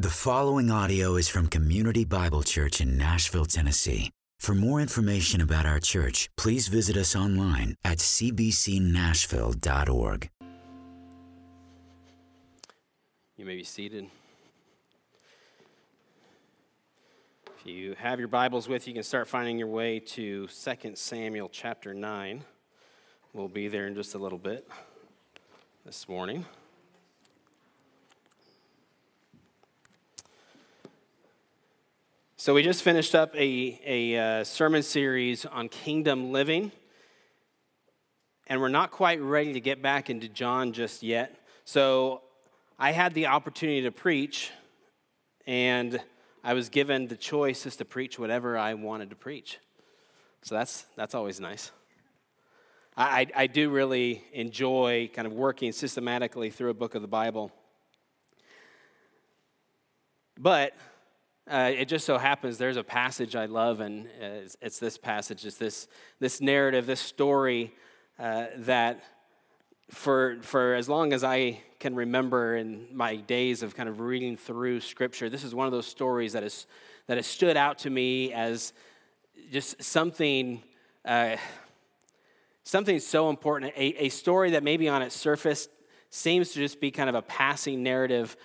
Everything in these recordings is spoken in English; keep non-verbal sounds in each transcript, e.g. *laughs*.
The following audio is from Community Bible Church in Nashville, Tennessee. For more information about our church, please visit us online at cbcnashville.org. You may be seated. If you have your Bibles with you, you can start finding your way to 2 Samuel chapter 9. We'll be there in just a little bit this morning. So, we just finished up a, a uh, sermon series on kingdom living, and we're not quite ready to get back into John just yet. So, I had the opportunity to preach, and I was given the choice as to preach whatever I wanted to preach. So, that's, that's always nice. I, I do really enjoy kind of working systematically through a book of the Bible. But uh, it just so happens there's a passage I love, and it's, it's this passage, it's this, this narrative, this story uh, that for, for as long as I can remember in my days of kind of reading through Scripture, this is one of those stories that, is, that has stood out to me as just something, uh, something so important, a, a story that maybe on its surface seems to just be kind of a passing narrative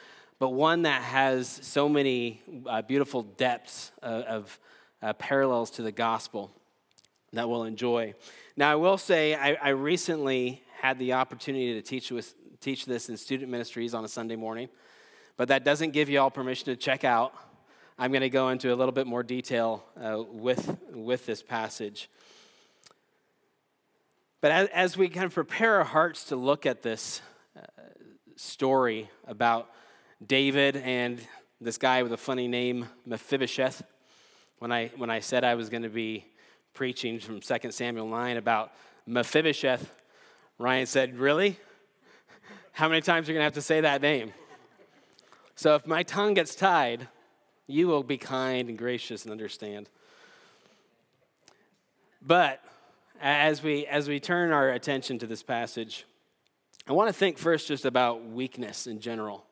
but one that has so many uh, beautiful depths of, of uh, parallels to the gospel that we'll enjoy. Now, I will say, I, I recently had the opportunity to teach, with, teach this in student ministries on a Sunday morning, but that doesn't give you all permission to check out. I'm going to go into a little bit more detail uh, with, with this passage. But as, as, we kind of prepare our hearts to look at this uh, story about David and this guy with a funny name, Mephibosheth. When I, when I said I was going to be preaching from 2 Samuel 9 about Mephibosheth, Ryan said, Really? How many times are you going to have to say that name? So if my tongue gets tied, you will be kind and gracious and understand. But as we, as we turn our attention to this passage, I want to think first just about weakness in general.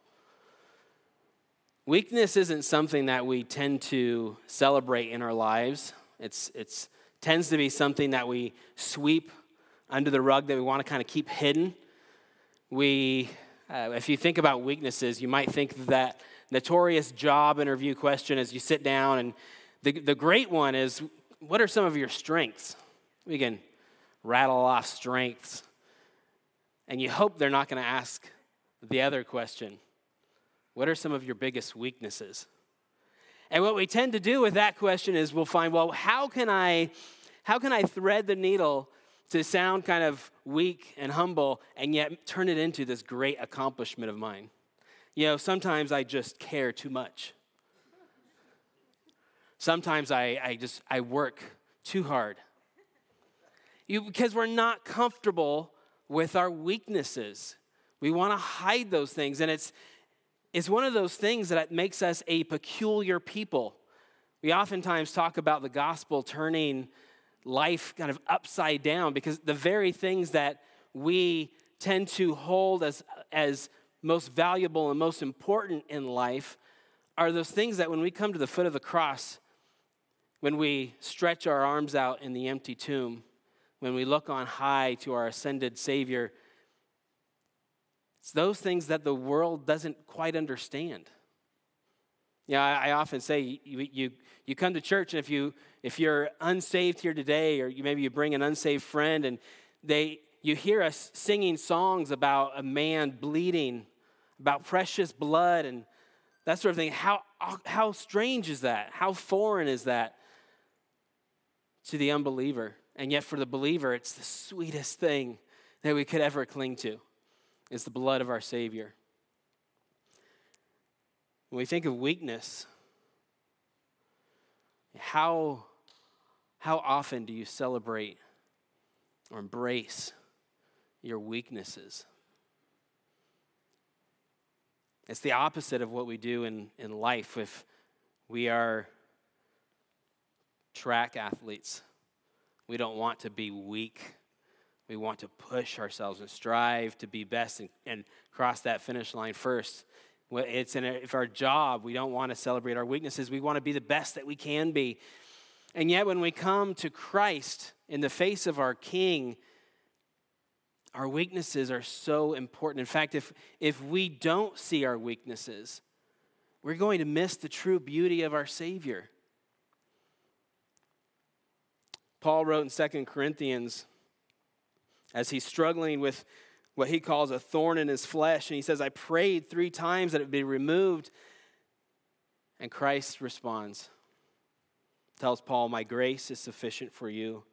Weakness isn't something that we tend to celebrate in our lives. It's, it's tends to be something that we sweep under the rug that we want to kind of keep hidden. We, uh, if you think about weaknesses, you might think that notorious job interview question as you sit down, and the, the great one is, what are some of your strengths? We can rattle off strengths, and you hope they're not going to ask the other question what are some of your biggest weaknesses? And what we tend to do with that question is we'll find, well, how can I how can I thread the needle to sound kind of weak and humble and yet turn it into this great accomplishment of mine? You know, sometimes I just care too much. Sometimes I, I just I work too hard. You, because we're not comfortable with our weaknesses. We want to hide those things. And it's is one of those things that makes us a peculiar people. We oftentimes talk about the gospel turning life kind of upside down because the very things that we tend to hold as, as most valuable and most important in life are those things that when we come to the foot of the cross, when we stretch our arms out in the empty tomb, when we look on high to our ascended Savior, it's those things that the world doesn't quite understand. Yeah, I, I often say you, you, you come to church, and if, you, if you're unsaved here today, or you, maybe you bring an unsaved friend, and they, you hear us singing songs about a man bleeding, about precious blood, and that sort of thing. How, how strange is that? How foreign is that to the unbeliever? And yet, for the believer, it's the sweetest thing that we could ever cling to is the blood of our Savior. When we think of weakness, how, how often do you celebrate or embrace your weaknesses? It's the opposite of what we do in, in life if we are track athletes. We don't want to be weak we want to push ourselves and strive to be best and, and cross that finish line first. It's in if our job, we don't want to celebrate our weaknesses. We want to be the best that we can be. And yet, when we come to Christ in the face of our King, our weaknesses are so important. In fact, if, if we don't see our weaknesses, we're going to miss the true beauty of our Savior. Paul wrote in Second Corinthians as he's struggling with what he calls a thorn in his flesh. And he says, I prayed three times that it be removed. And Christ responds, tells Paul, My grace is sufficient for you,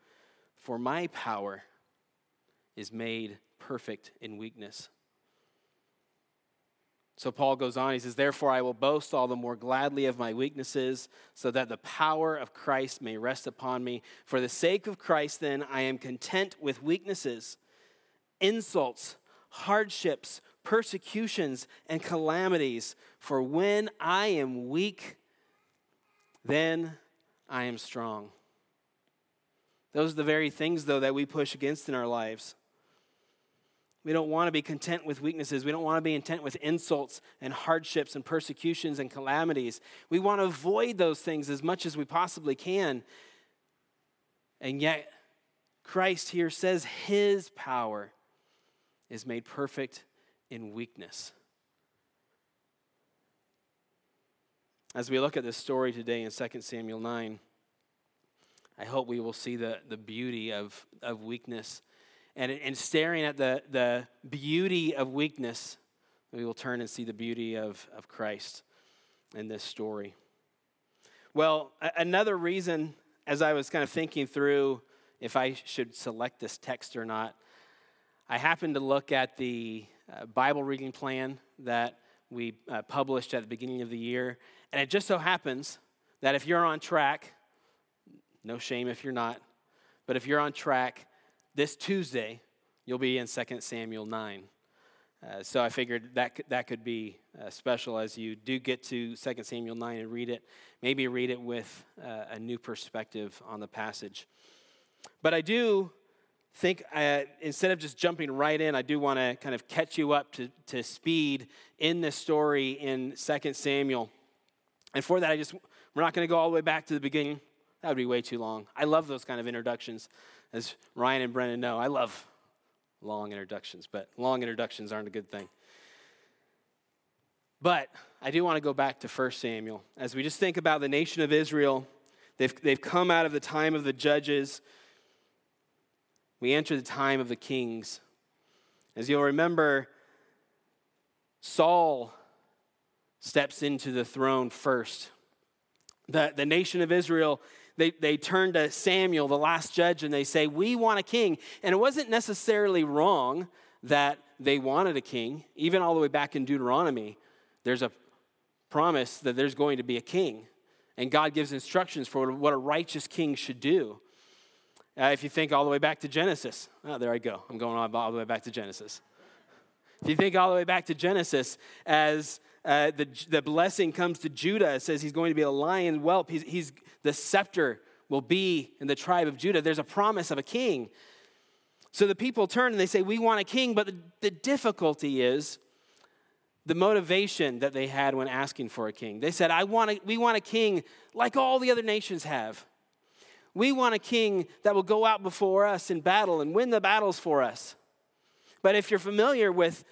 for my power is made perfect in weakness. So Paul goes on, he says, Therefore I will boast all the more gladly of my weaknesses, so that the power of Christ may rest upon me. For the sake of Christ, then, I am content with weaknesses insults, hardships, persecutions, and calamities. For when I am weak, then I am strong. Those are the very things, though, that we push against in our lives. We don't want to be content with weaknesses. We don't want to be content with insults and hardships and persecutions and calamities. We want to avoid those things as much as we possibly can. And yet, Christ here says his power is made perfect in weakness. As we look at this story today in 2 Samuel 9, I hope we will see the, the beauty of, of weakness. And, and staring at the, the beauty of weakness, we will turn and see the beauty of, of Christ in this story. Well, another reason, as I was kind of thinking through if I should select this text or not, I happened to look at the uh, Bible reading plan that we uh, published at the beginning of the year, and it just so happens that if you're on track, no shame if you're not, but if you're on track, this Tuesday, you'll be in 2 Samuel 9. Uh, so I figured that that could be uh, special as you do get to 2 Samuel 9 and read it. Maybe read it with uh, a new perspective on the passage. But I do think uh, instead of just jumping right in, I do want to kind of catch you up to, to speed in this story in 2 Samuel. And for that, I just, we're not going to go all the way back to the beginning. That would be way too long. I love those kind of introductions. As Ryan and Brennan know, I love long introductions, but long introductions aren't a good thing. But I do want to go back to 1 Samuel. As we just think about the nation of Israel, they've, they've come out of the time of the judges we enter the time of the kings. As you'll remember, Saul steps into the throne first. The, the nation of Israel, they, they turn to Samuel, the last judge, and they say, We want a king. And it wasn't necessarily wrong that they wanted a king. Even all the way back in Deuteronomy, there's a promise that there's going to be a king. And God gives instructions for what a righteous king should do. Uh, if you think all the way back to Genesis, oh, there I go. I'm going all, all the way back to Genesis. If you think all the way back to Genesis, as uh, the, the blessing comes to Judah, it says he's going to be a lion whelp. He's, he's, the scepter will be in the tribe of Judah. There's a promise of a king. So the people turn and they say, We want a king, but the, the difficulty is the motivation that they had when asking for a king. They said, I want a, We want a king like all the other nations have. We want a king that will go out before us in battle and win the battles for us. But if you're familiar with,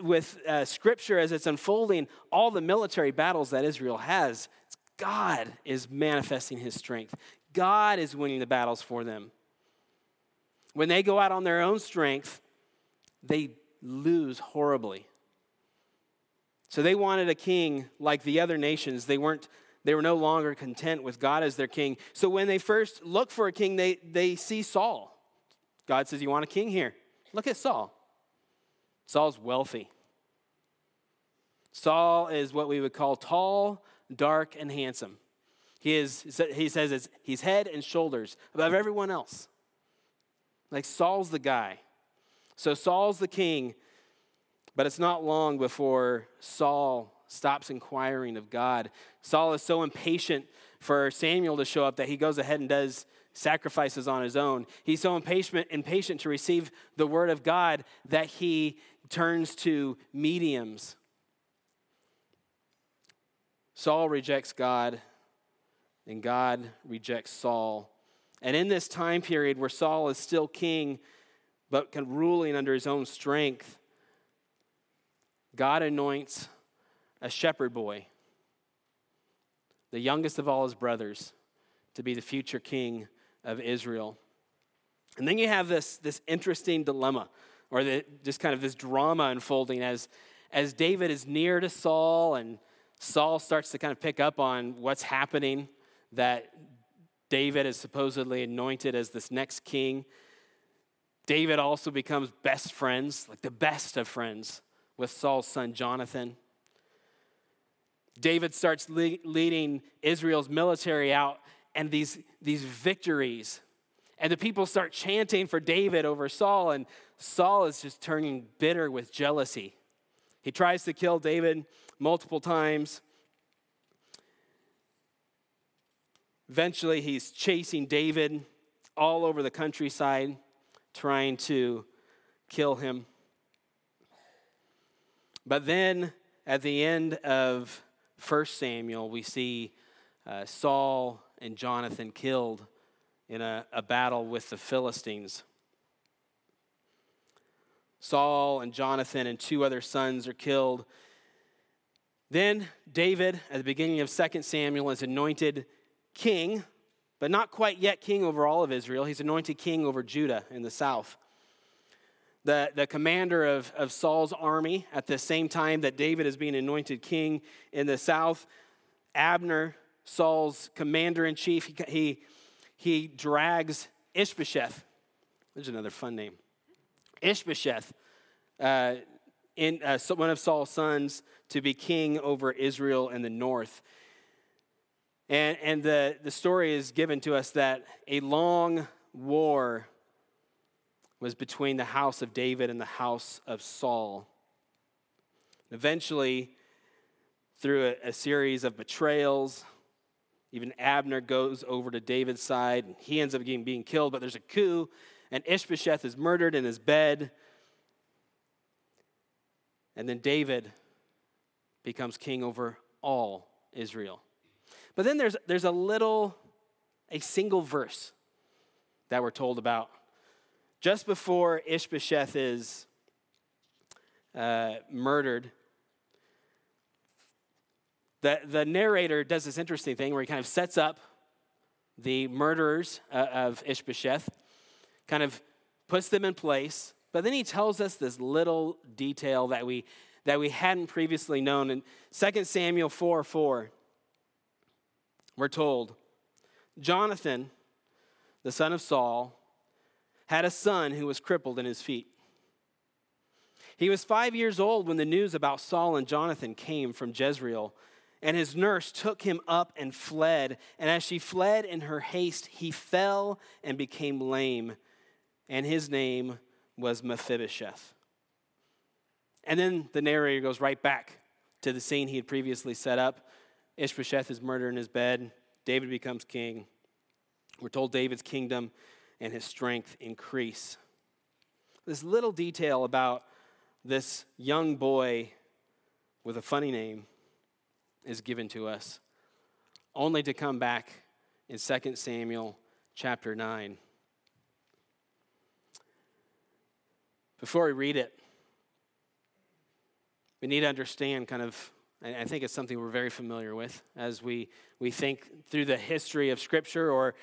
with uh, scripture as it's unfolding, all the military battles that Israel has, God is manifesting his strength. God is winning the battles for them. When they go out on their own strength, they lose horribly. So they wanted a king like the other nations. They weren't they were no longer content with God as their king. So when they first look for a king, they, they see Saul. God says, You want a king here? Look at Saul. Saul's wealthy. Saul is what we would call tall, dark, and handsome. He, is, he says it's, he's head and shoulders above everyone else. Like Saul's the guy. So Saul's the king, but it's not long before Saul stops inquiring of God. Saul is so impatient for Samuel to show up that he goes ahead and does sacrifices on his own. He's so impatient, impatient to receive the word of God that he turns to mediums. Saul rejects God, and God rejects Saul. And in this time period where Saul is still king, but ruling under his own strength, God anoints a shepherd boy, the youngest of all his brothers, to be the future king of Israel. And then you have this, this interesting dilemma, or the, just kind of this drama unfolding as, as David is near to Saul, and Saul starts to kind of pick up on what's happening, that David is supposedly anointed as this next king. David also becomes best friends, like the best of friends, with Saul's son Jonathan. David starts le- leading Israel's military out, and these, these victories and the people start chanting for David over Saul, and Saul is just turning bitter with jealousy. He tries to kill David multiple times. Eventually, he's chasing David all over the countryside, trying to kill him. But then, at the end of 1 Samuel, we see uh, Saul and Jonathan killed in a, a battle with the Philistines. Saul and Jonathan and two other sons are killed. Then David, at the beginning of 2 Samuel, is anointed king, but not quite yet king over all of Israel. He's anointed king over Judah in the south. The, the commander of, of Saul's army at the same time that David is being anointed king in the south, Abner, Saul's commander in chief, he, he he drags Ishbosheth. There's another fun name. Ishbosheth, uh, in, uh, one of Saul's sons, to be king over Israel in the north. And, and the, the story is given to us that a long war was between the house of David and the house of Saul. Eventually, through a, a series of betrayals, even Abner goes over to David's side, and he ends up getting, being killed, but there's a coup, and Ishbosheth is murdered in his bed. And then David becomes king over all Israel. But then there's, there's a little, a single verse that we're told about. Just before Ishbosheth is uh, murdered, the, the narrator does this interesting thing where he kind of sets up the murderers uh, of Ishbosheth, kind of puts them in place, but then he tells us this little detail that we, that we hadn't previously known. In 2 Samuel 4 4, we're told Jonathan, the son of Saul, had a son who was crippled in his feet. He was five years old when the news about Saul and Jonathan came from Jezreel and his nurse took him up and fled. And as she fled in her haste, he fell and became lame. And his name was Mephibosheth. And then the narrator goes right back to the scene he had previously set up. Ishbosheth is murdered in his bed. David becomes king. We're told David's kingdom and his strength increase. This little detail about this young boy with a funny name is given to us, only to come back in 2 Samuel chapter 9. Before we read it, we need to understand kind of, I think it's something we're very familiar with as we, we think through the history of Scripture or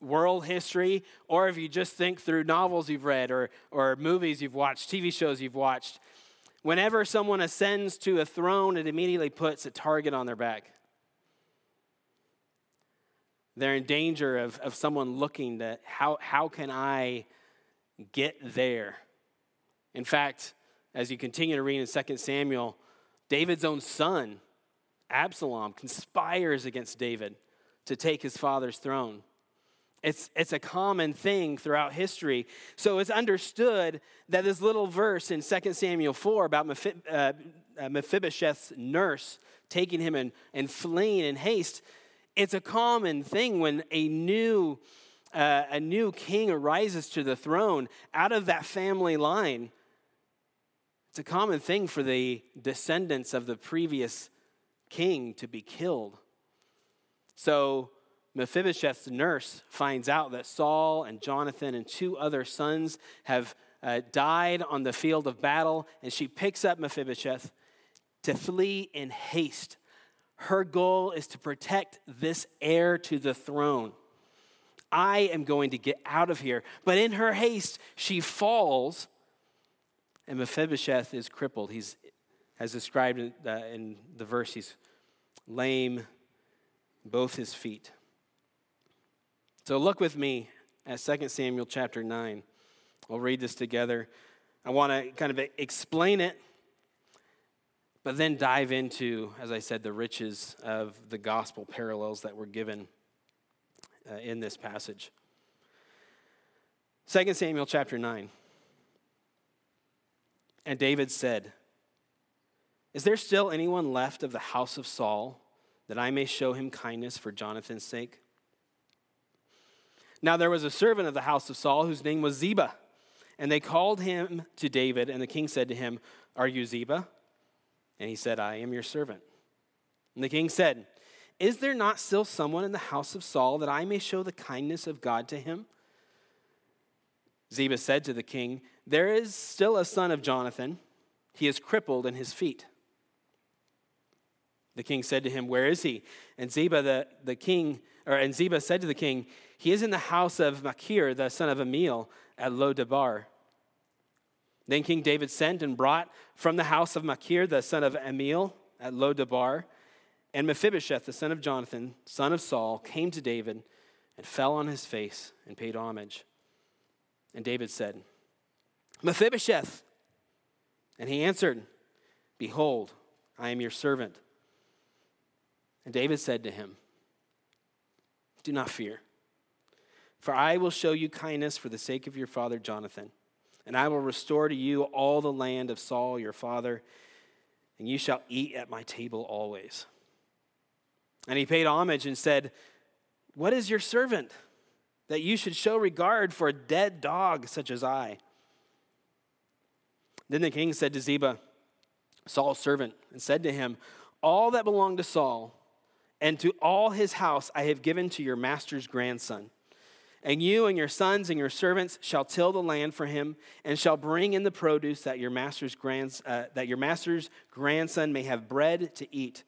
world history, or if you just think through novels you've read or, or movies you've watched, TV shows you've watched. Whenever someone ascends to a throne, it immediately puts a target on their back. They're in danger of, of someone looking to how, how can I get there? In fact, as you continue to read in 2 Samuel, David's own son, Absalom, conspires against David to take his father's throne. It's, it's a common thing throughout history. So it's understood that this little verse in 2 Samuel 4 about uh, uh, Mephibosheth's nurse taking him and, and fleeing in haste, it's a common thing when a new, uh, a new king arises to the throne out of that family line. It's a common thing for the descendants of the previous king to be killed. So Mephibosheth's nurse finds out that Saul and Jonathan and two other sons have uh, died on the field of battle, and she picks up Mephibosheth to flee in haste. Her goal is to protect this heir to the throne. I am going to get out of here. But in her haste, she falls, and Mephibosheth is crippled. He's, as described in, uh, in the verse, he's lame, both his feet. So look with me at 2 Samuel chapter 9. We'll read this together. I want to kind of explain it, but then dive into, as I said, the riches of the gospel parallels that were given uh, in this passage. 2 Samuel chapter 9. And David said, Is there still anyone left of the house of Saul that I may show him kindness for Jonathan's sake? Now there was a servant of the house of Saul whose name was Ziba. And they called him to David, and the king said to him, Are you Ziba? And he said, I am your servant. And the king said, Is there not still someone in the house of Saul that I may show the kindness of God to him? Ziba said to the king, There is still a son of Jonathan. He is crippled in his feet. The king said to him, Where is he? And Ziba, the, the king, or and Ziba said to the king, He is in the house of Machir, the son of Ammiel, at Lo-debar. Then King David sent and brought from the house of Machir, the son of Ammiel, at Lo-debar. And Mephibosheth, the son of Jonathan, son of Saul, came to David and fell on his face and paid homage. And David said, Mephibosheth. And he answered, Behold, I am your servant. And David said to him, Do not fear, for I will show you kindness for the sake of your father Jonathan, and I will restore to you all the land of Saul your father, and you shall eat at my table always. And he paid homage and said, What is your servant that you should show regard for a dead dog such as I? Then the king said to Ziba, Saul's servant, and said to him, All that belonged to Saul, and to all his house I have given to your master's grandson. And you and your sons and your servants shall till the land for him, and shall bring in the produce that your master's, grands, uh, that your master's grandson may have bread to eat.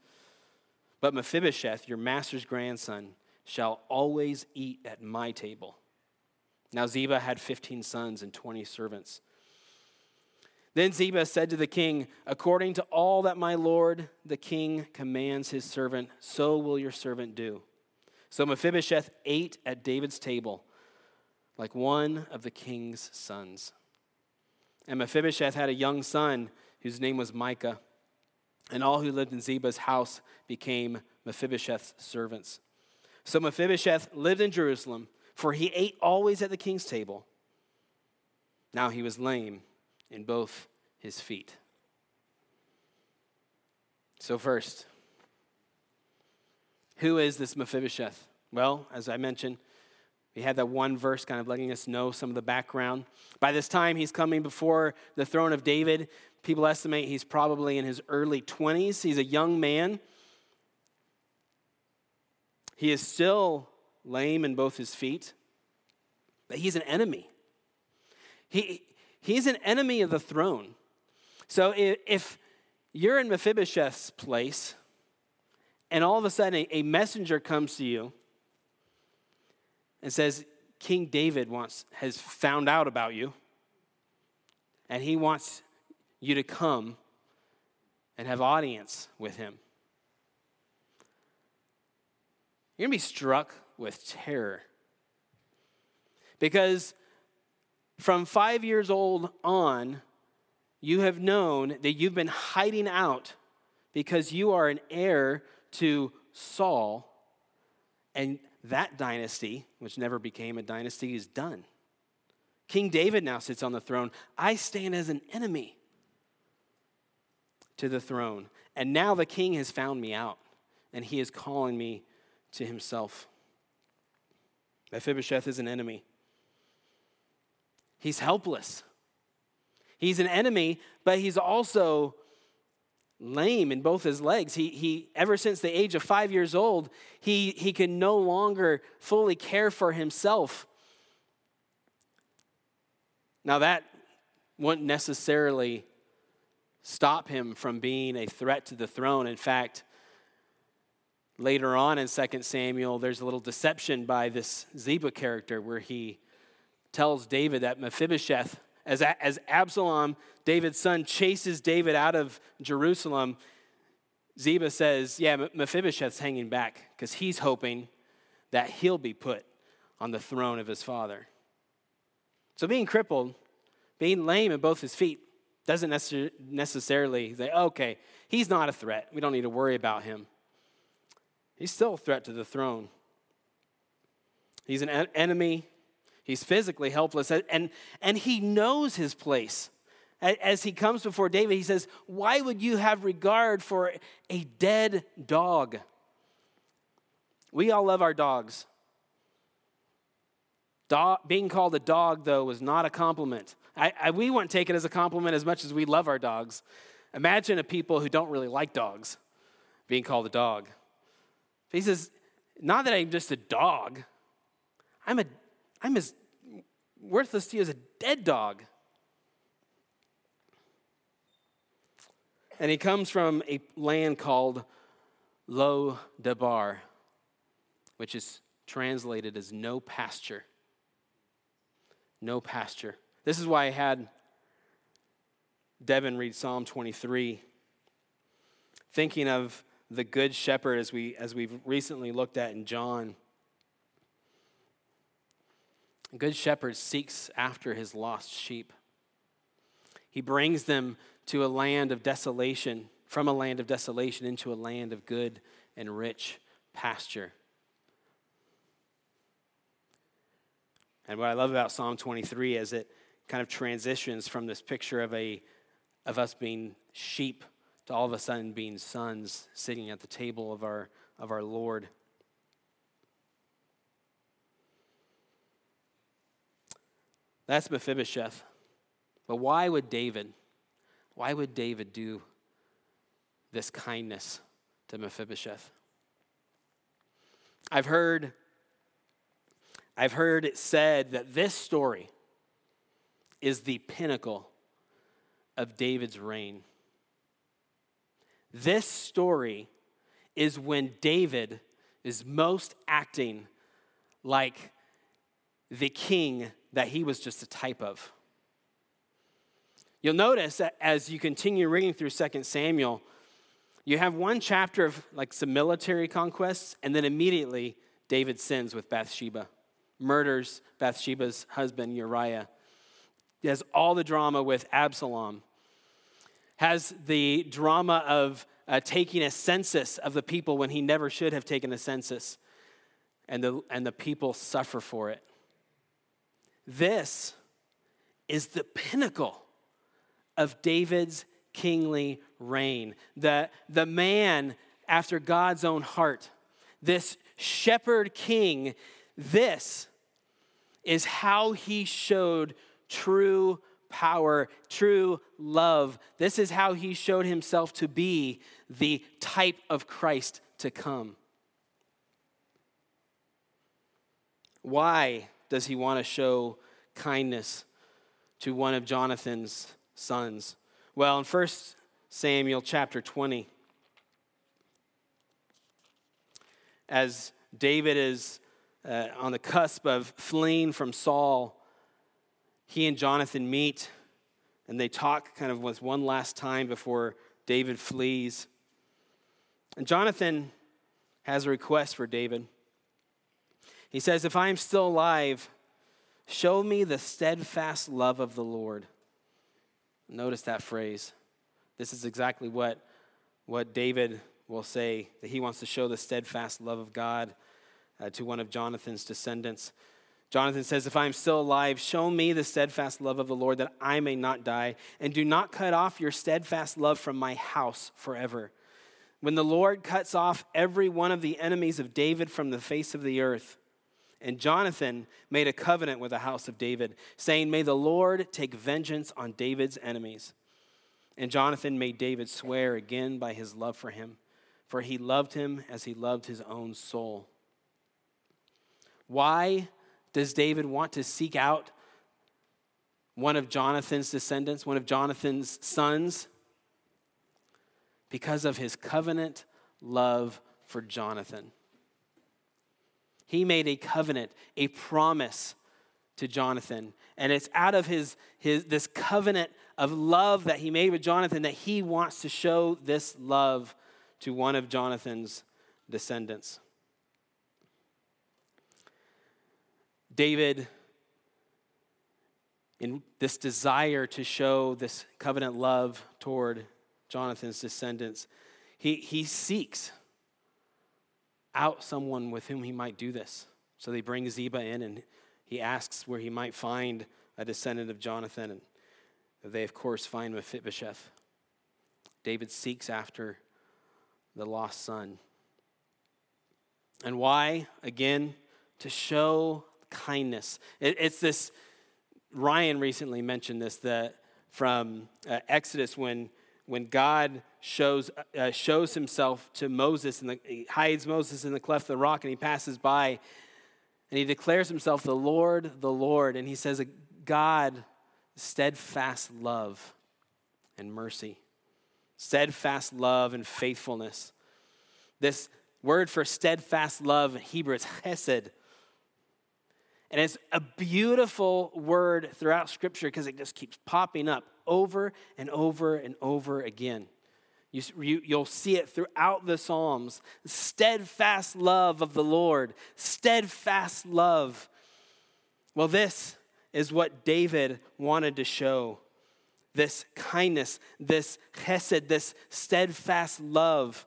But Mephibosheth, your master's grandson, shall always eat at my table. Now Ziba had 15 sons and 20 servants. Then Ziba said to the king, According to all that my lord the king commands his servant, so will your servant do. So Mephibosheth ate at David's table like one of the king's sons. And Mephibosheth had a young son whose name was Micah. And all who lived in Ziba's house became Mephibosheth's servants. So Mephibosheth lived in Jerusalem, for he ate always at the king's table. Now he was lame in both his feet. So, first, who is this Mephibosheth? Well, as I mentioned, we had that one verse kind of letting us know some of the background. By this time, he's coming before the throne of David. People estimate he's probably in his early 20s. He's a young man. He is still lame in both his feet, but he's an enemy. He, He's an enemy of the throne. So if you're in Mephibosheth's place, and all of a sudden a messenger comes to you and says, King David wants, has found out about you, and he wants you to come and have audience with him. You're going to be struck with terror. Because from five years old on, you have known that you've been hiding out because you are an heir to Saul, and that dynasty, which never became a dynasty, is done. King David now sits on the throne. I stand as an enemy to the throne. And now the king has found me out, and he is calling me to himself. Mephibosheth is an enemy. He's helpless. He's an enemy, but he's also lame in both his legs. He, he ever since the age of five years old, he, he can no longer fully care for himself. Now, that wouldn't necessarily stop him from being a threat to the throne. In fact, later on in 2 Samuel, there's a little deception by this Ziba character where he tells David that Mephibosheth, as, as Absalom, David's son, chases David out of Jerusalem, Ziba says, Yeah, Mephibosheth's hanging back because he's hoping that he'll be put on the throne of his father. So being crippled, being lame in both his feet, doesn't necessarily say, okay, he's not a threat. We don't need to worry about him. He's still a threat to the throne. He's an enemy. He's physically helpless. And, and he knows his place. As he comes before David, he says, Why would you have regard for a dead dog? We all love our dogs. Dog, being called a dog, though, was not a compliment. I, I, we wouldn't take it as a compliment as much as we love our dogs. Imagine a people who don't really like dogs being called a dog. He says, Not that I'm just a dog, I'm, a, I'm as worthless to you as a dead dog. And he comes from a land called Lo Debar, which is translated as no pasture no pasture. This is why I had Devin read Psalm 23, thinking of the good shepherd as, we, as we've recently looked at in John. A good shepherd seeks after his lost sheep. He brings them to a land of desolation, from a land of desolation into a land of good and rich pasture. And what I love about Psalm 23 is it kind of transitions from this picture of a of us being sheep to all of a sudden being sons sitting at the table of our of our Lord. That's Mephibosheth. But why would David, why would David do this kindness to Mephibosheth? I've heard I've heard it said that this story is the pinnacle of David's reign. This story is when David is most acting like the king that he was just a type of. You'll notice that as you continue reading through 2 Samuel, you have one chapter of like some military conquests, and then immediately David sins with Bathsheba murders Bathsheba's husband, Uriah. He has all the drama with Absalom, has the drama of uh, taking a census of the people when he never should have taken a census, and the, and the people suffer for it. This is the pinnacle of David's kingly reign. The, the man after God's own heart, this shepherd king this is how he showed true power, true love. This is how he showed himself to be the type of Christ to come. Why does he want to show kindness to one of Jonathan's sons? Well, in 1 Samuel chapter 20, as David is uh, on the cusp of fleeing from Saul, he and Jonathan meet and they talk kind of with one last time before David flees. And Jonathan has a request for David. He says, If I am still alive, show me the steadfast love of the Lord. Notice that phrase. This is exactly what, what David will say that he wants to show the steadfast love of God uh, to one of Jonathan's descendants. Jonathan says, If I am still alive, show me the steadfast love of the Lord that I may not die, and do not cut off your steadfast love from my house forever. When the Lord cuts off every one of the enemies of David from the face of the earth, and Jonathan made a covenant with the house of David, saying, May the Lord take vengeance on David's enemies. And Jonathan made David swear again by his love for him, for he loved him as he loved his own soul. Why does David want to seek out one of Jonathan's descendants, one of Jonathan's sons? Because of his covenant love for Jonathan. He made a covenant, a promise to Jonathan. And it's out of his, his this covenant of love that he made with Jonathan that he wants to show this love to one of Jonathan's descendants. David, in this desire to show this covenant love toward Jonathan's descendants, he, he seeks out someone with whom he might do this. So they bring Ziba in and he asks where he might find a descendant of Jonathan. And they, of course, find Mephibosheth. David seeks after the lost son. And why? Again, to show kindness. It, it's this, Ryan recently mentioned this, that from uh, Exodus when, when God shows, uh, shows himself to Moses and he hides Moses in the cleft of the rock and he passes by and he declares himself the Lord, the Lord. And he says, God, steadfast love and mercy, steadfast love and faithfulness. This word for steadfast love in Hebrew is chesed. And it's a beautiful word throughout Scripture because it just keeps popping up over and over and over again. You, you, you'll see it throughout the Psalms. Steadfast love of the Lord, steadfast love. Well, this is what David wanted to show this kindness, this chesed, this steadfast love.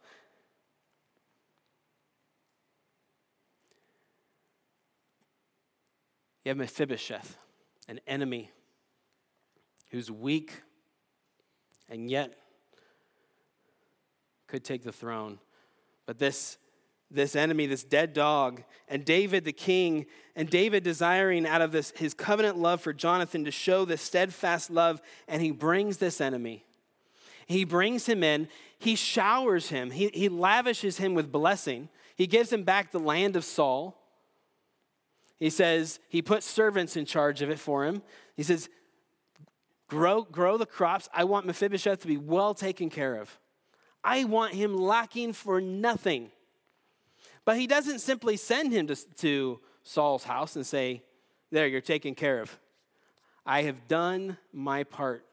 You have Mephibosheth, an enemy who's weak and yet could take the throne. But this, this enemy, this dead dog, and David the king, and David desiring out of this his covenant love for Jonathan to show this steadfast love, and he brings this enemy. He brings him in, he showers him, he, he lavishes him with blessing. He gives him back the land of Saul. He says, he puts servants in charge of it for him. He says, grow, grow the crops. I want Mephibosheth to be well taken care of. I want him lacking for nothing. But he doesn't simply send him to, to Saul's house and say, There, you're taken care of. I have done my part.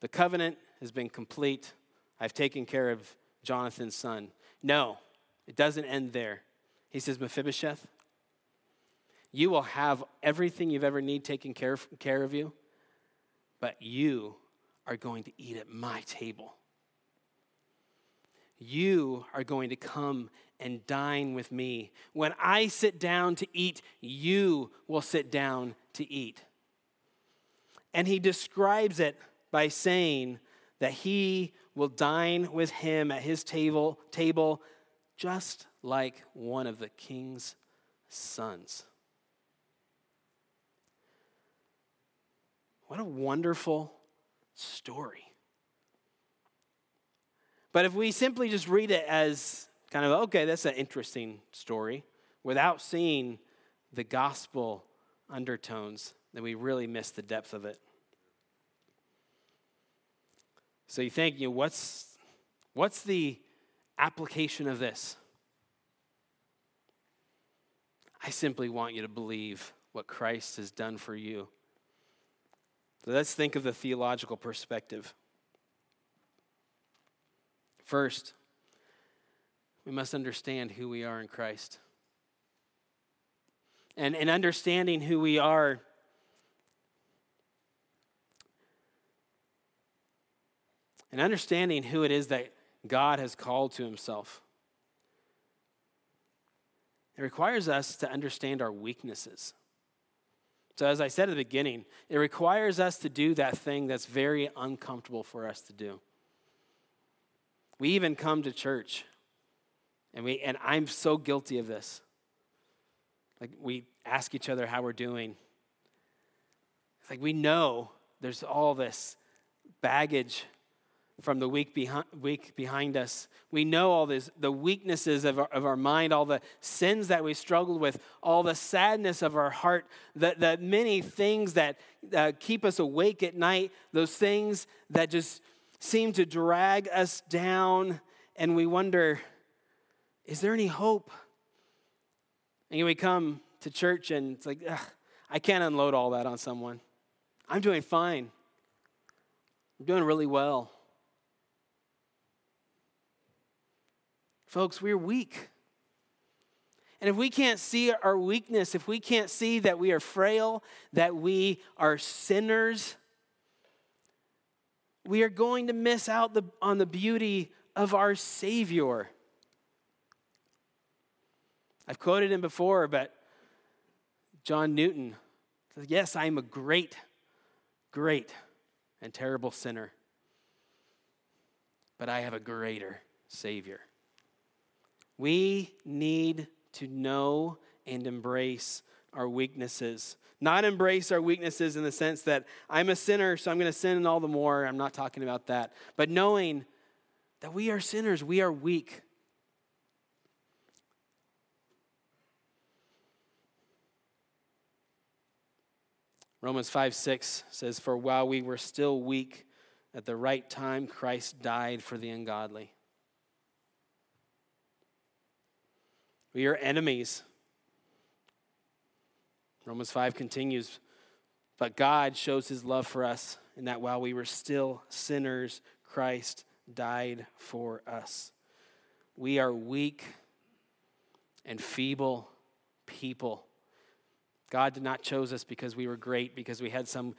The covenant has been complete. I've taken care of Jonathan's son. No, it doesn't end there. He says, Mephibosheth, you will have everything you've ever need taken care of, care of you, but you are going to eat at my table. You are going to come and dine with me. When I sit down to eat, you will sit down to eat. And he describes it by saying that he will dine with him at his table, table just like one of the king's sons. What a wonderful story. But if we simply just read it as kind of, okay, that's an interesting story, without seeing the gospel undertones, then we really miss the depth of it. So you think, you know, what's, what's the application of this? I simply want you to believe what Christ has done for you so let's think of the theological perspective. First, we must understand who we are in Christ. And in understanding who we are, and understanding who it is that God has called to himself, it requires us to understand our weaknesses. So, as I said at the beginning, it requires us to do that thing that's very uncomfortable for us to do. We even come to church, and, we, and I'm so guilty of this. Like, we ask each other how we're doing. It's like we know there's all this baggage from the week behind, week behind us. We know all this, the weaknesses of our, of our mind, all the sins that we struggled with, all the sadness of our heart, the, the many things that uh, keep us awake at night, those things that just seem to drag us down, and we wonder, is there any hope? And we come to church and it's like, I can't unload all that on someone. I'm doing fine. I'm doing really well. Folks, we're weak. And if we can't see our weakness, if we can't see that we are frail, that we are sinners, we are going to miss out the, on the beauty of our Savior. I've quoted him before, but John Newton says, Yes, I am a great, great, and terrible sinner, but I have a greater Savior. We need to know and embrace our weaknesses. Not embrace our weaknesses in the sense that I'm a sinner, so I'm going to sin all the more. I'm not talking about that. But knowing that we are sinners, we are weak. Romans 5 6 says, For while we were still weak, at the right time Christ died for the ungodly. We are enemies. Romans 5 continues, but God shows his love for us in that while we were still sinners, Christ died for us. We are weak and feeble people. God did not choose us because we were great, because we had some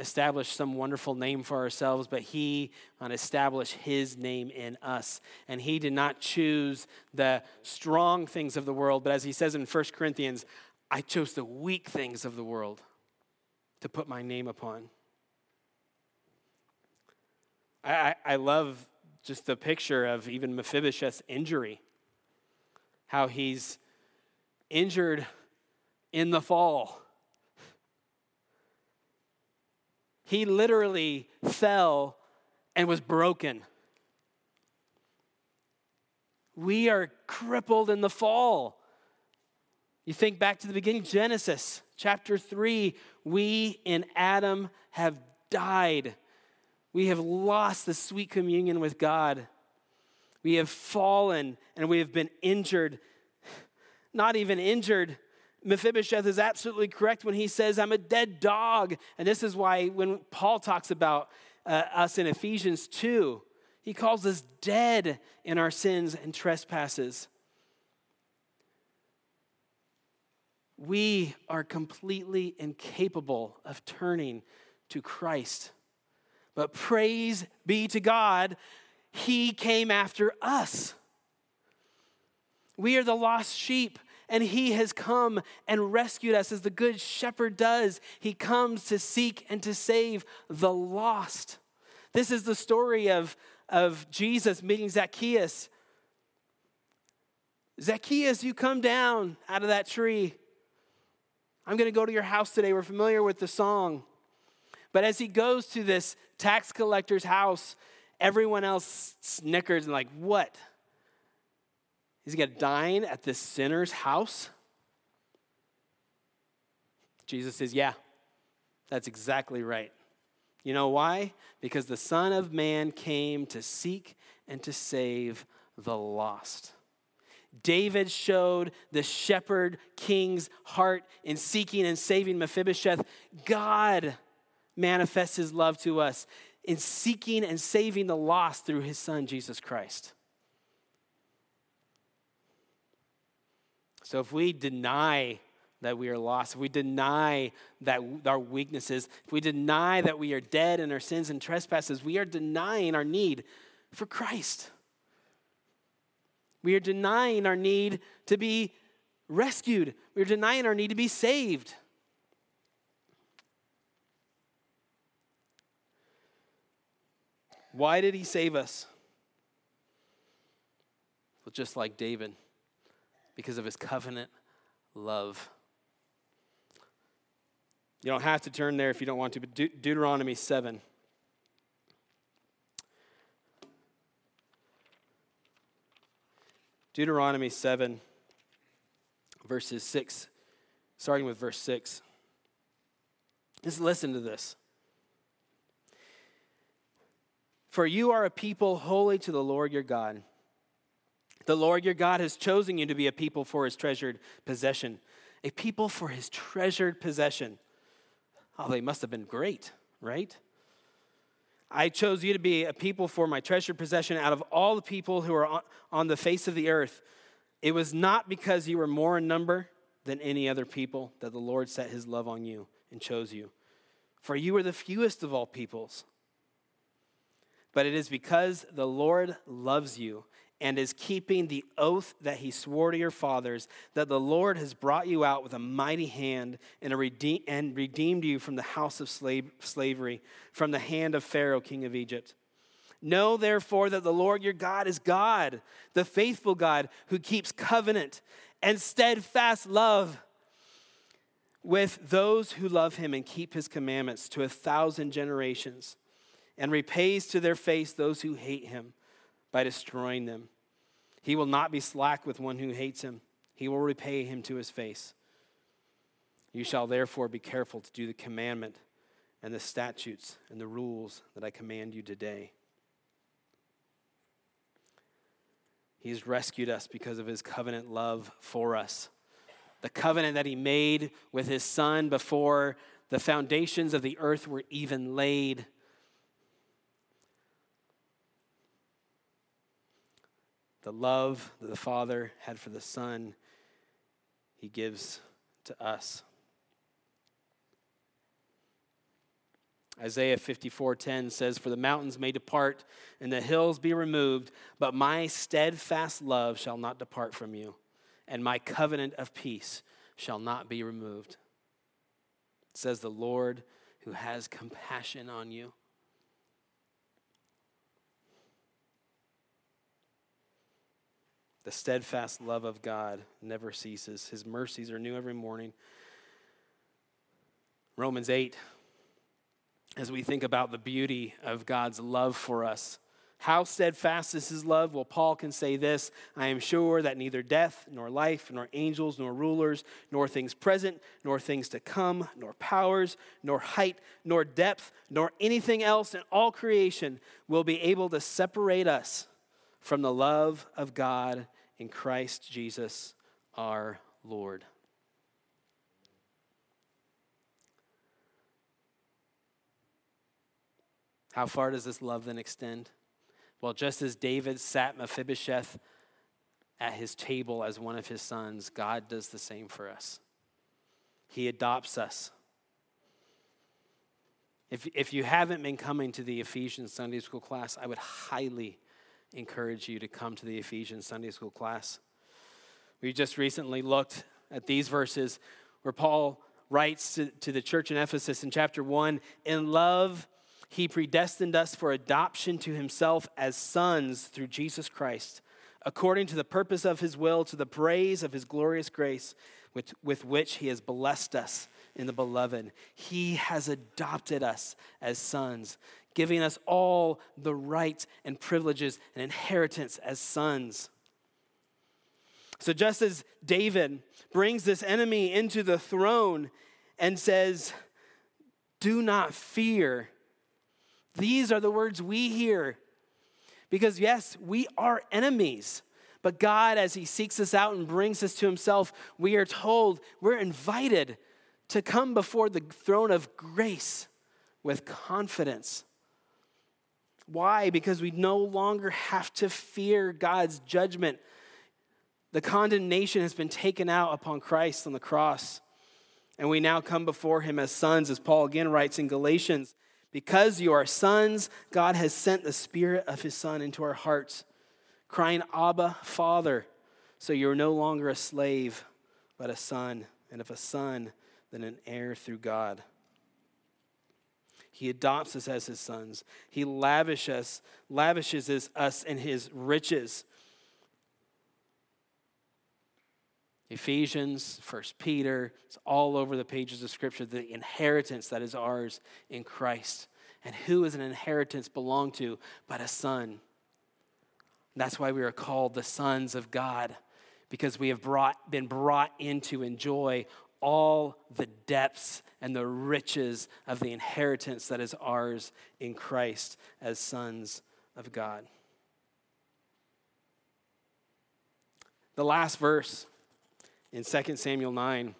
establish some wonderful name for ourselves, but He want establish His name in us. And He did not choose the strong things of the world, but as He says in 1 Corinthians, I chose the weak things of the world to put my name upon. I, I, I love just the picture of even Mephibosheth's injury, how he's injured in the fall He literally fell and was broken. We are crippled in the fall. You think back to the beginning, Genesis chapter 3, we in Adam have died. We have lost the sweet communion with God. We have fallen and we have been injured. Not even injured, Mephibosheth is absolutely correct when he says, I'm a dead dog. And this is why when Paul talks about uh, us in Ephesians 2, he calls us dead in our sins and trespasses. We are completely incapable of turning to Christ. But praise be to God, He came after us. We are the lost sheep and he has come and rescued us as the good shepherd does. He comes to seek and to save the lost. This is the story of, of Jesus meeting Zacchaeus. Zacchaeus, you come down out of that tree. I'm going to go to your house today. We're familiar with the song. But as he goes to this tax collector's house, everyone else snickers and, like, what? Is he going to dine at this sinner's house? Jesus says, Yeah, that's exactly right. You know why? Because the Son of Man came to seek and to save the lost. David showed the shepherd king's heart in seeking and saving Mephibosheth. God manifests his love to us in seeking and saving the lost through his son, Jesus Christ. So if we deny that we are lost, if we deny that our weaknesses, if we deny that we are dead in our sins and trespasses, we are denying our need for Christ. We are denying our need to be rescued. We are denying our need to be saved. Why did he save us? Well, just like David because of his covenant love. You don't have to turn there if you don't want to, but De- Deuteronomy 7. Deuteronomy 7, verses 6, starting with verse 6. Just listen to this. For you are a people holy to the Lord your God. The Lord your God has chosen you to be a people for his treasured possession, a people for his treasured possession. Oh, they must have been great, right? I chose you to be a people for my treasured possession out of all the people who are on the face of the earth. It was not because you were more in number than any other people that the Lord set his love on you and chose you. For you were the fewest of all peoples. But it is because the Lord loves you and is keeping the oath that he swore to your fathers that the Lord has brought you out with a mighty hand and, and redeemed you from the house of slave, slavery, from the hand of Pharaoh, king of Egypt. Know therefore that the Lord your God is God, the faithful God who keeps covenant and steadfast love with those who love him and keep his commandments to a thousand generations, and repays to their face those who hate him by destroying them. He will not be slack with one who hates him, he will repay him to his face. You shall therefore be careful to do the commandment and the statutes and the rules that I command you today. He's rescued us because of his covenant love for us. The covenant that he made with his son before the foundations of the earth were even laid. The love that the Father had for the Son, he gives to us. Isaiah 54:10 says for the mountains may depart and the hills be removed but my steadfast love shall not depart from you and my covenant of peace shall not be removed says the Lord who has compassion on you The steadfast love of God never ceases. His mercies are new every morning. Romans 8 as we think about the beauty of God's love for us. How steadfast is his love? Well, Paul can say this I am sure that neither death, nor life, nor angels, nor rulers, nor things present, nor things to come, nor powers, nor height, nor depth, nor anything else in all creation will be able to separate us from the love of God in Christ Jesus our Lord. How far does this love then extend? Well, just as David sat Mephibosheth at his table as one of his sons, God does the same for us. He adopts us. If, if you haven't been coming to the Ephesians Sunday school class, I would highly encourage you to come to the Ephesians Sunday school class. We just recently looked at these verses where Paul writes to, to the church in Ephesus in chapter 1 In love, he predestined us for adoption to himself as sons through Jesus Christ, according to the purpose of his will, to the praise of his glorious grace, with, with which he has blessed us in the beloved. He has adopted us as sons, giving us all the rights and privileges and inheritance as sons. So, just as David brings this enemy into the throne and says, Do not fear, these are the words we hear. Because, yes, we are enemies. But God, as He seeks us out and brings us to Himself, we are told, we're invited to come before the throne of grace with confidence. Why? Because we no longer have to fear God's judgment. The condemnation has been taken out upon Christ on the cross. And we now come before him as sons, as Paul again writes in Galatians because you are sons, God has sent the Spirit of His Son into our hearts, crying, Abba, Father. So you're no longer a slave, but a son. And if a son, then an heir through God. He adopts us as his sons. He lavishes, lavishes us in his riches. Ephesians, First Peter, it's all over the pages of Scripture, the inheritance that is ours in Christ. And who is an inheritance belong to but a son? That's why we are called the sons of God, because we have brought, been brought in to enjoy all the depths and the riches of the inheritance that is ours in Christ as sons of God. The last verse in 2 Samuel 9,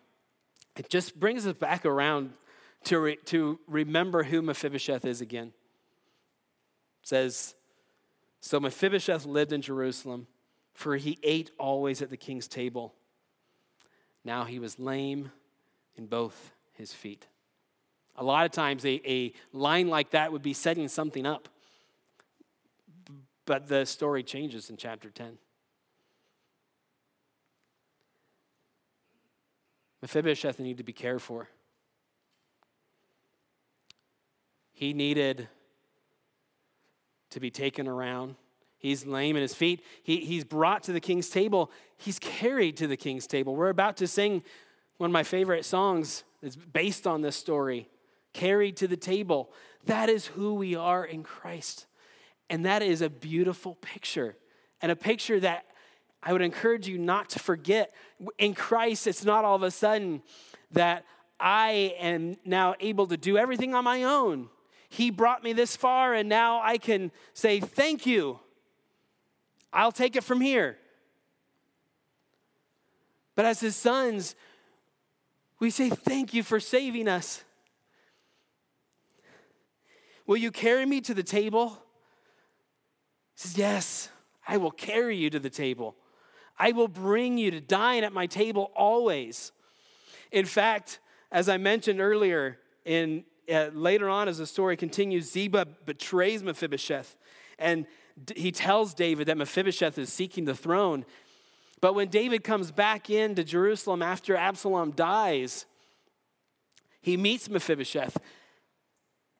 it just brings us back around to, re, to remember who Mephibosheth is again. It says, So Mephibosheth lived in Jerusalem, for he ate always at the king's table. Now he was lame in both his feet. A lot of times, a, a line like that would be setting something up. But the story changes in chapter 10. Mephibosheth needed to be cared for. He needed to be taken around. He's lame in his feet. He, he's brought to the king's table. He's carried to the king's table. We're about to sing one of my favorite songs that's based on this story carried to the table. That is who we are in Christ. And that is a beautiful picture, and a picture that I would encourage you not to forget. In Christ, it's not all of a sudden that I am now able to do everything on my own. He brought me this far, and now I can say, Thank you. I'll take it from here. But as his sons, we say, Thank you for saving us. Will you carry me to the table? He says, Yes, I will carry you to the table. I will bring you to dine at my table always. In fact, as I mentioned earlier, in uh, later on as the story continues, Ziba betrays Mephibosheth, and he tells David that Mephibosheth is seeking the throne. But when David comes back into Jerusalem after Absalom dies, he meets Mephibosheth.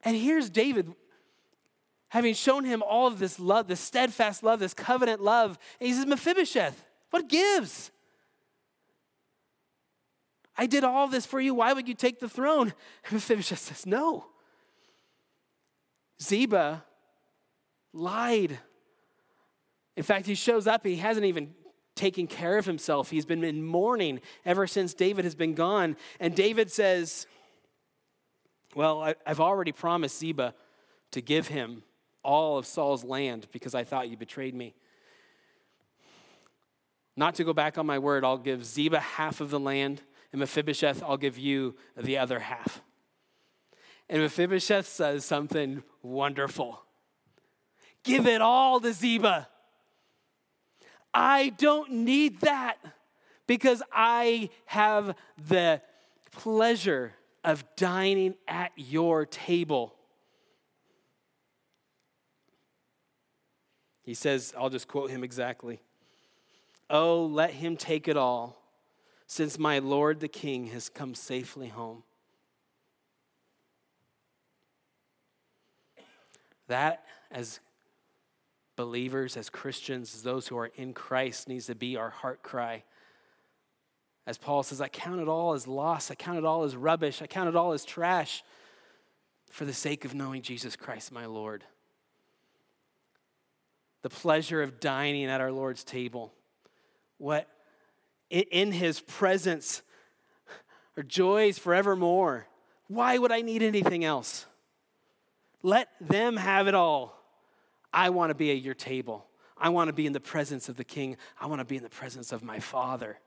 And here's David having shown him all of this love, this steadfast love, this covenant love. And he says, Mephibosheth, what gives? I did all this for you. Why would you take the throne? And *laughs* Mephibosheth says, No. Ziba lied. In fact, he shows up, he hasn't even taken care of himself. He's been in mourning ever since David has been gone. And David says, Well, I, have already promised Ziba to give him all of Saul's land because I thought you betrayed me. Not to go back on my word, I'll give Ziba half of the land, and Mephibosheth, I'll give you the other half. And Mephibosheth says something wonderful Give it all to Ziba. I don't need that because I have the pleasure of dining at your table. He says, I'll just quote him exactly. Oh, let him take it all, since my Lord the King has come safely home. That, as believers, as Christians, as those who are in Christ, needs to be our heart cry. As Paul says, I count it all as loss, I count it all as rubbish, I count it all as trash for the sake of knowing Jesus Christ, my Lord. The pleasure of dining at our Lord's table what in his presence are joys forevermore. Why would I need anything else? Let them have it all. I want to be at your table. I want to be in the presence of the king. I want to be in the presence of my father.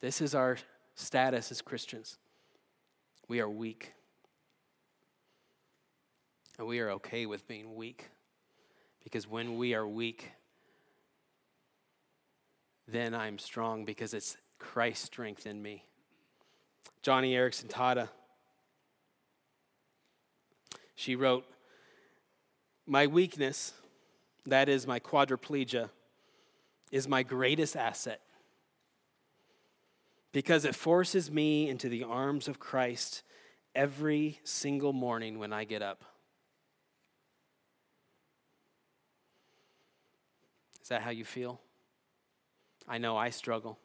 This is our status as Christians. We are weak. And we are okay with being weak. Because when we are weak, then I'm strong because it's Christ's strength in me. Joni Eareckson Tada, she wrote, My weakness, that is my quadriplegia, is my greatest asset because it forces me into the arms of Christ every single morning when I get up. Is that how you feel? I know I struggle.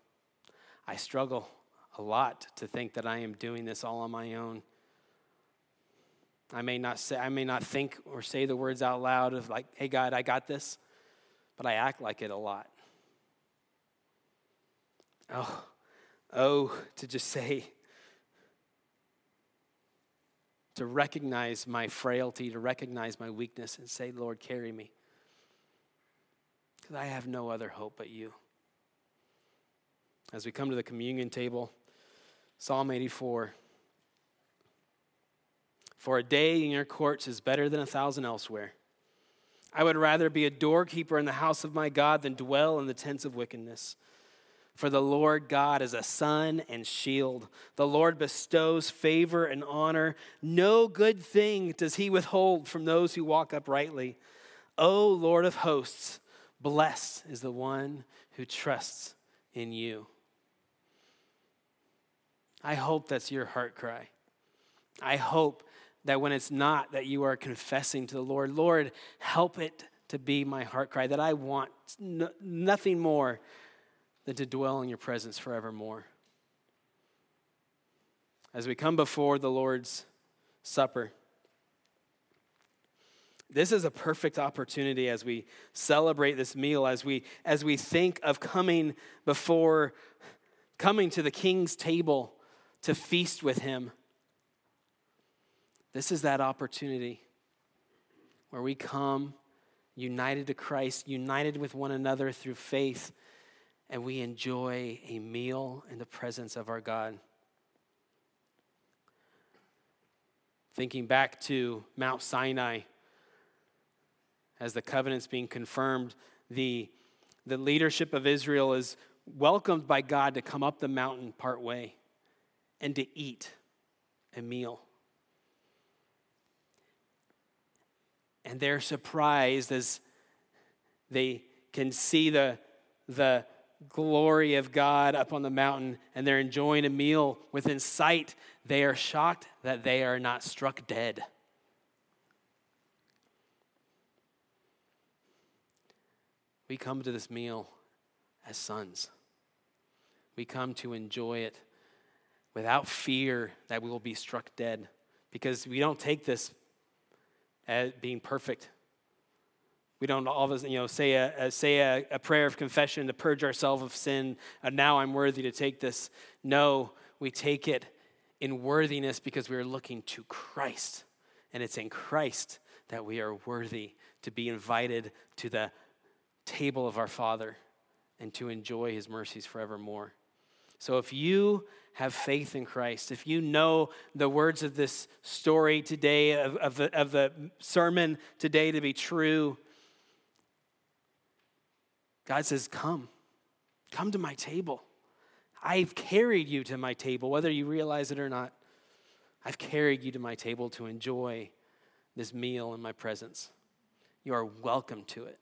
I struggle a lot to think that I am doing this all on my own. I may not say I may not think or say the words out loud of like, "Hey God, I got this." But I act like it a lot. Oh, oh, to just say, to recognize my frailty, to recognize my weakness, and say, Lord, carry me. Because I have no other hope but you. As we come to the communion table, Psalm 84 For a day in your courts is better than a thousand elsewhere. I would rather be a doorkeeper in the house of my God than dwell in the tents of wickedness. For the Lord God is a sun and shield. The Lord bestows favor and honor. No good thing does he withhold from those who walk uprightly. O Lord of hosts, blessed is the one who trusts in you. I hope that's your heart cry. I hope that when it's not, that you are confessing to the Lord, Lord, help it to be my heart cry, that I want no, nothing more than to dwell in your presence forevermore. As we come before the Lord's Supper, this is a perfect opportunity as we celebrate this meal, as we, as we think of coming before, coming to the king's table to feast with him. This is that opportunity where we come united to Christ, united with one another through faith and we enjoy a meal in the presence of our God. Thinking back to Mount Sinai, as the covenant's being confirmed, the, the leadership of Israel is welcomed by God to come up the mountain part way and to eat a meal. And they're surprised as they can see the, the glory of God up on the mountain and they're enjoying a meal within sight, they are shocked that they are not struck dead. We come to this meal as sons. We come to enjoy it without fear that we will be struck dead because we don't take this as being perfect. We don't all of us, you know, say a, a say a, a, prayer of confession to purge ourselves of sin. And now I'm worthy to take this. No, we take it in worthiness because we are looking to Christ, and it's in Christ that we are worthy to be invited to the table of our Father and to enjoy His mercies forevermore. So if you have faith in Christ, if you know the words of this story today, of, of, the, of the sermon today to be true God says, Come, come to my table. I've carried you to my table, whether you realize it or not. I've carried you to my table to enjoy this meal in my presence. You are welcome to it.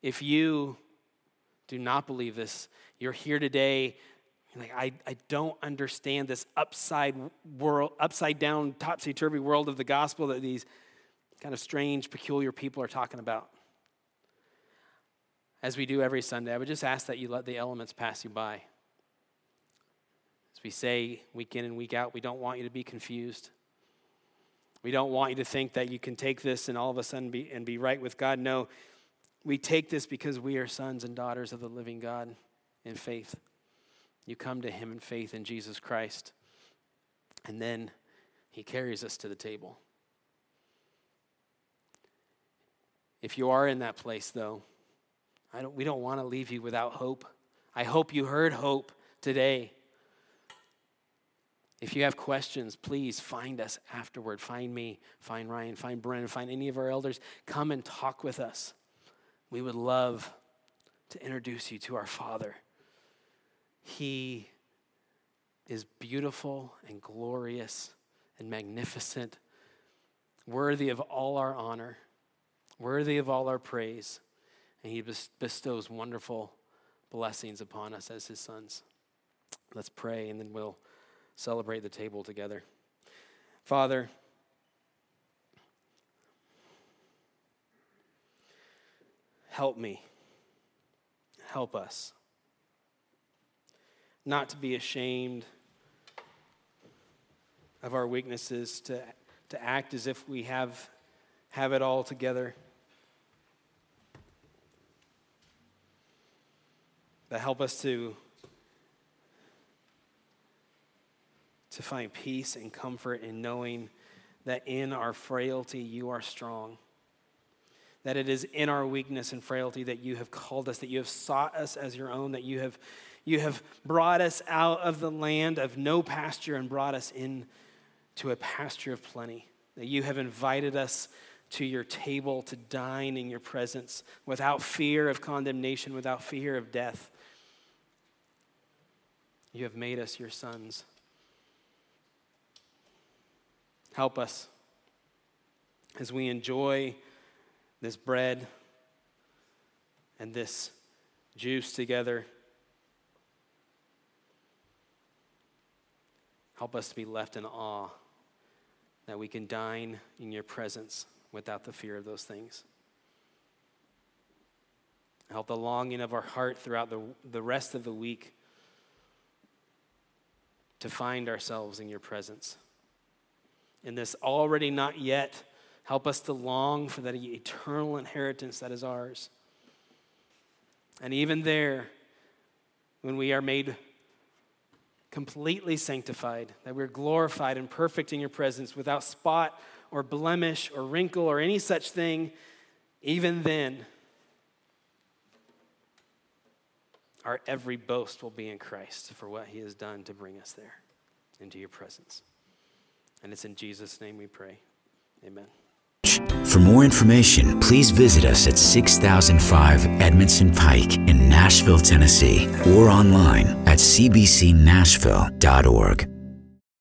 If you do not believe this, you're here today. Like, I, I don't understand this upside world, upside down, topsy turvy world of the gospel that these kind of strange, peculiar people are talking about as we do every Sunday, I would just ask that you let the elements pass you by. As we say week in and week out, we don't want you to be confused. We don't want you to think that you can take this and all of a sudden be, and be right with God. No, we take this because we are sons and daughters of the living God in faith. You come to Him in faith in Jesus Christ, and then He carries us to the table. If you are in that place, though, don't, we don't want to leave you without hope. I hope you heard hope today. If you have questions, please find us afterward. Find me, find Ryan, find Brennan, find any of our elders. Come and talk with us. We would love to introduce you to our Father. He is beautiful and glorious and magnificent, worthy of all our honor, worthy of all our praise and he bestows wonderful blessings upon us as his sons. Let's pray, and then we'll celebrate the table together. Father, help me help us not to be ashamed of our weaknesses, to, to act as if we have, have it all together. But help us to, to find peace and comfort in knowing that in our frailty you are strong. That it is in our weakness and frailty that you have called us, that you have sought us as your own, that you have, you have brought us out of the land of no pasture and brought us in to a pasture of plenty. That you have invited us to your table to dine in your presence without fear of condemnation, without fear of death. You have made us your sons. Help us as we enjoy this bread and this juice together. Help us to be left in awe that we can dine in your presence without the fear of those things. Help the longing of our heart throughout the, the rest of the week to find ourselves in your presence. In this already not yet, help us to long for that eternal inheritance that is ours. And even there, when we are made completely sanctified, that we're glorified and perfect in your presence without spot or blemish or wrinkle or any such thing, even then, our every boast will be in Christ for what he has done to bring us there into your presence. And it's in Jesus' name we pray. Amen. For more information, please visit us at 6005 Edmondson Pike in Nashville, Tennessee, or online at cbcnashville.org.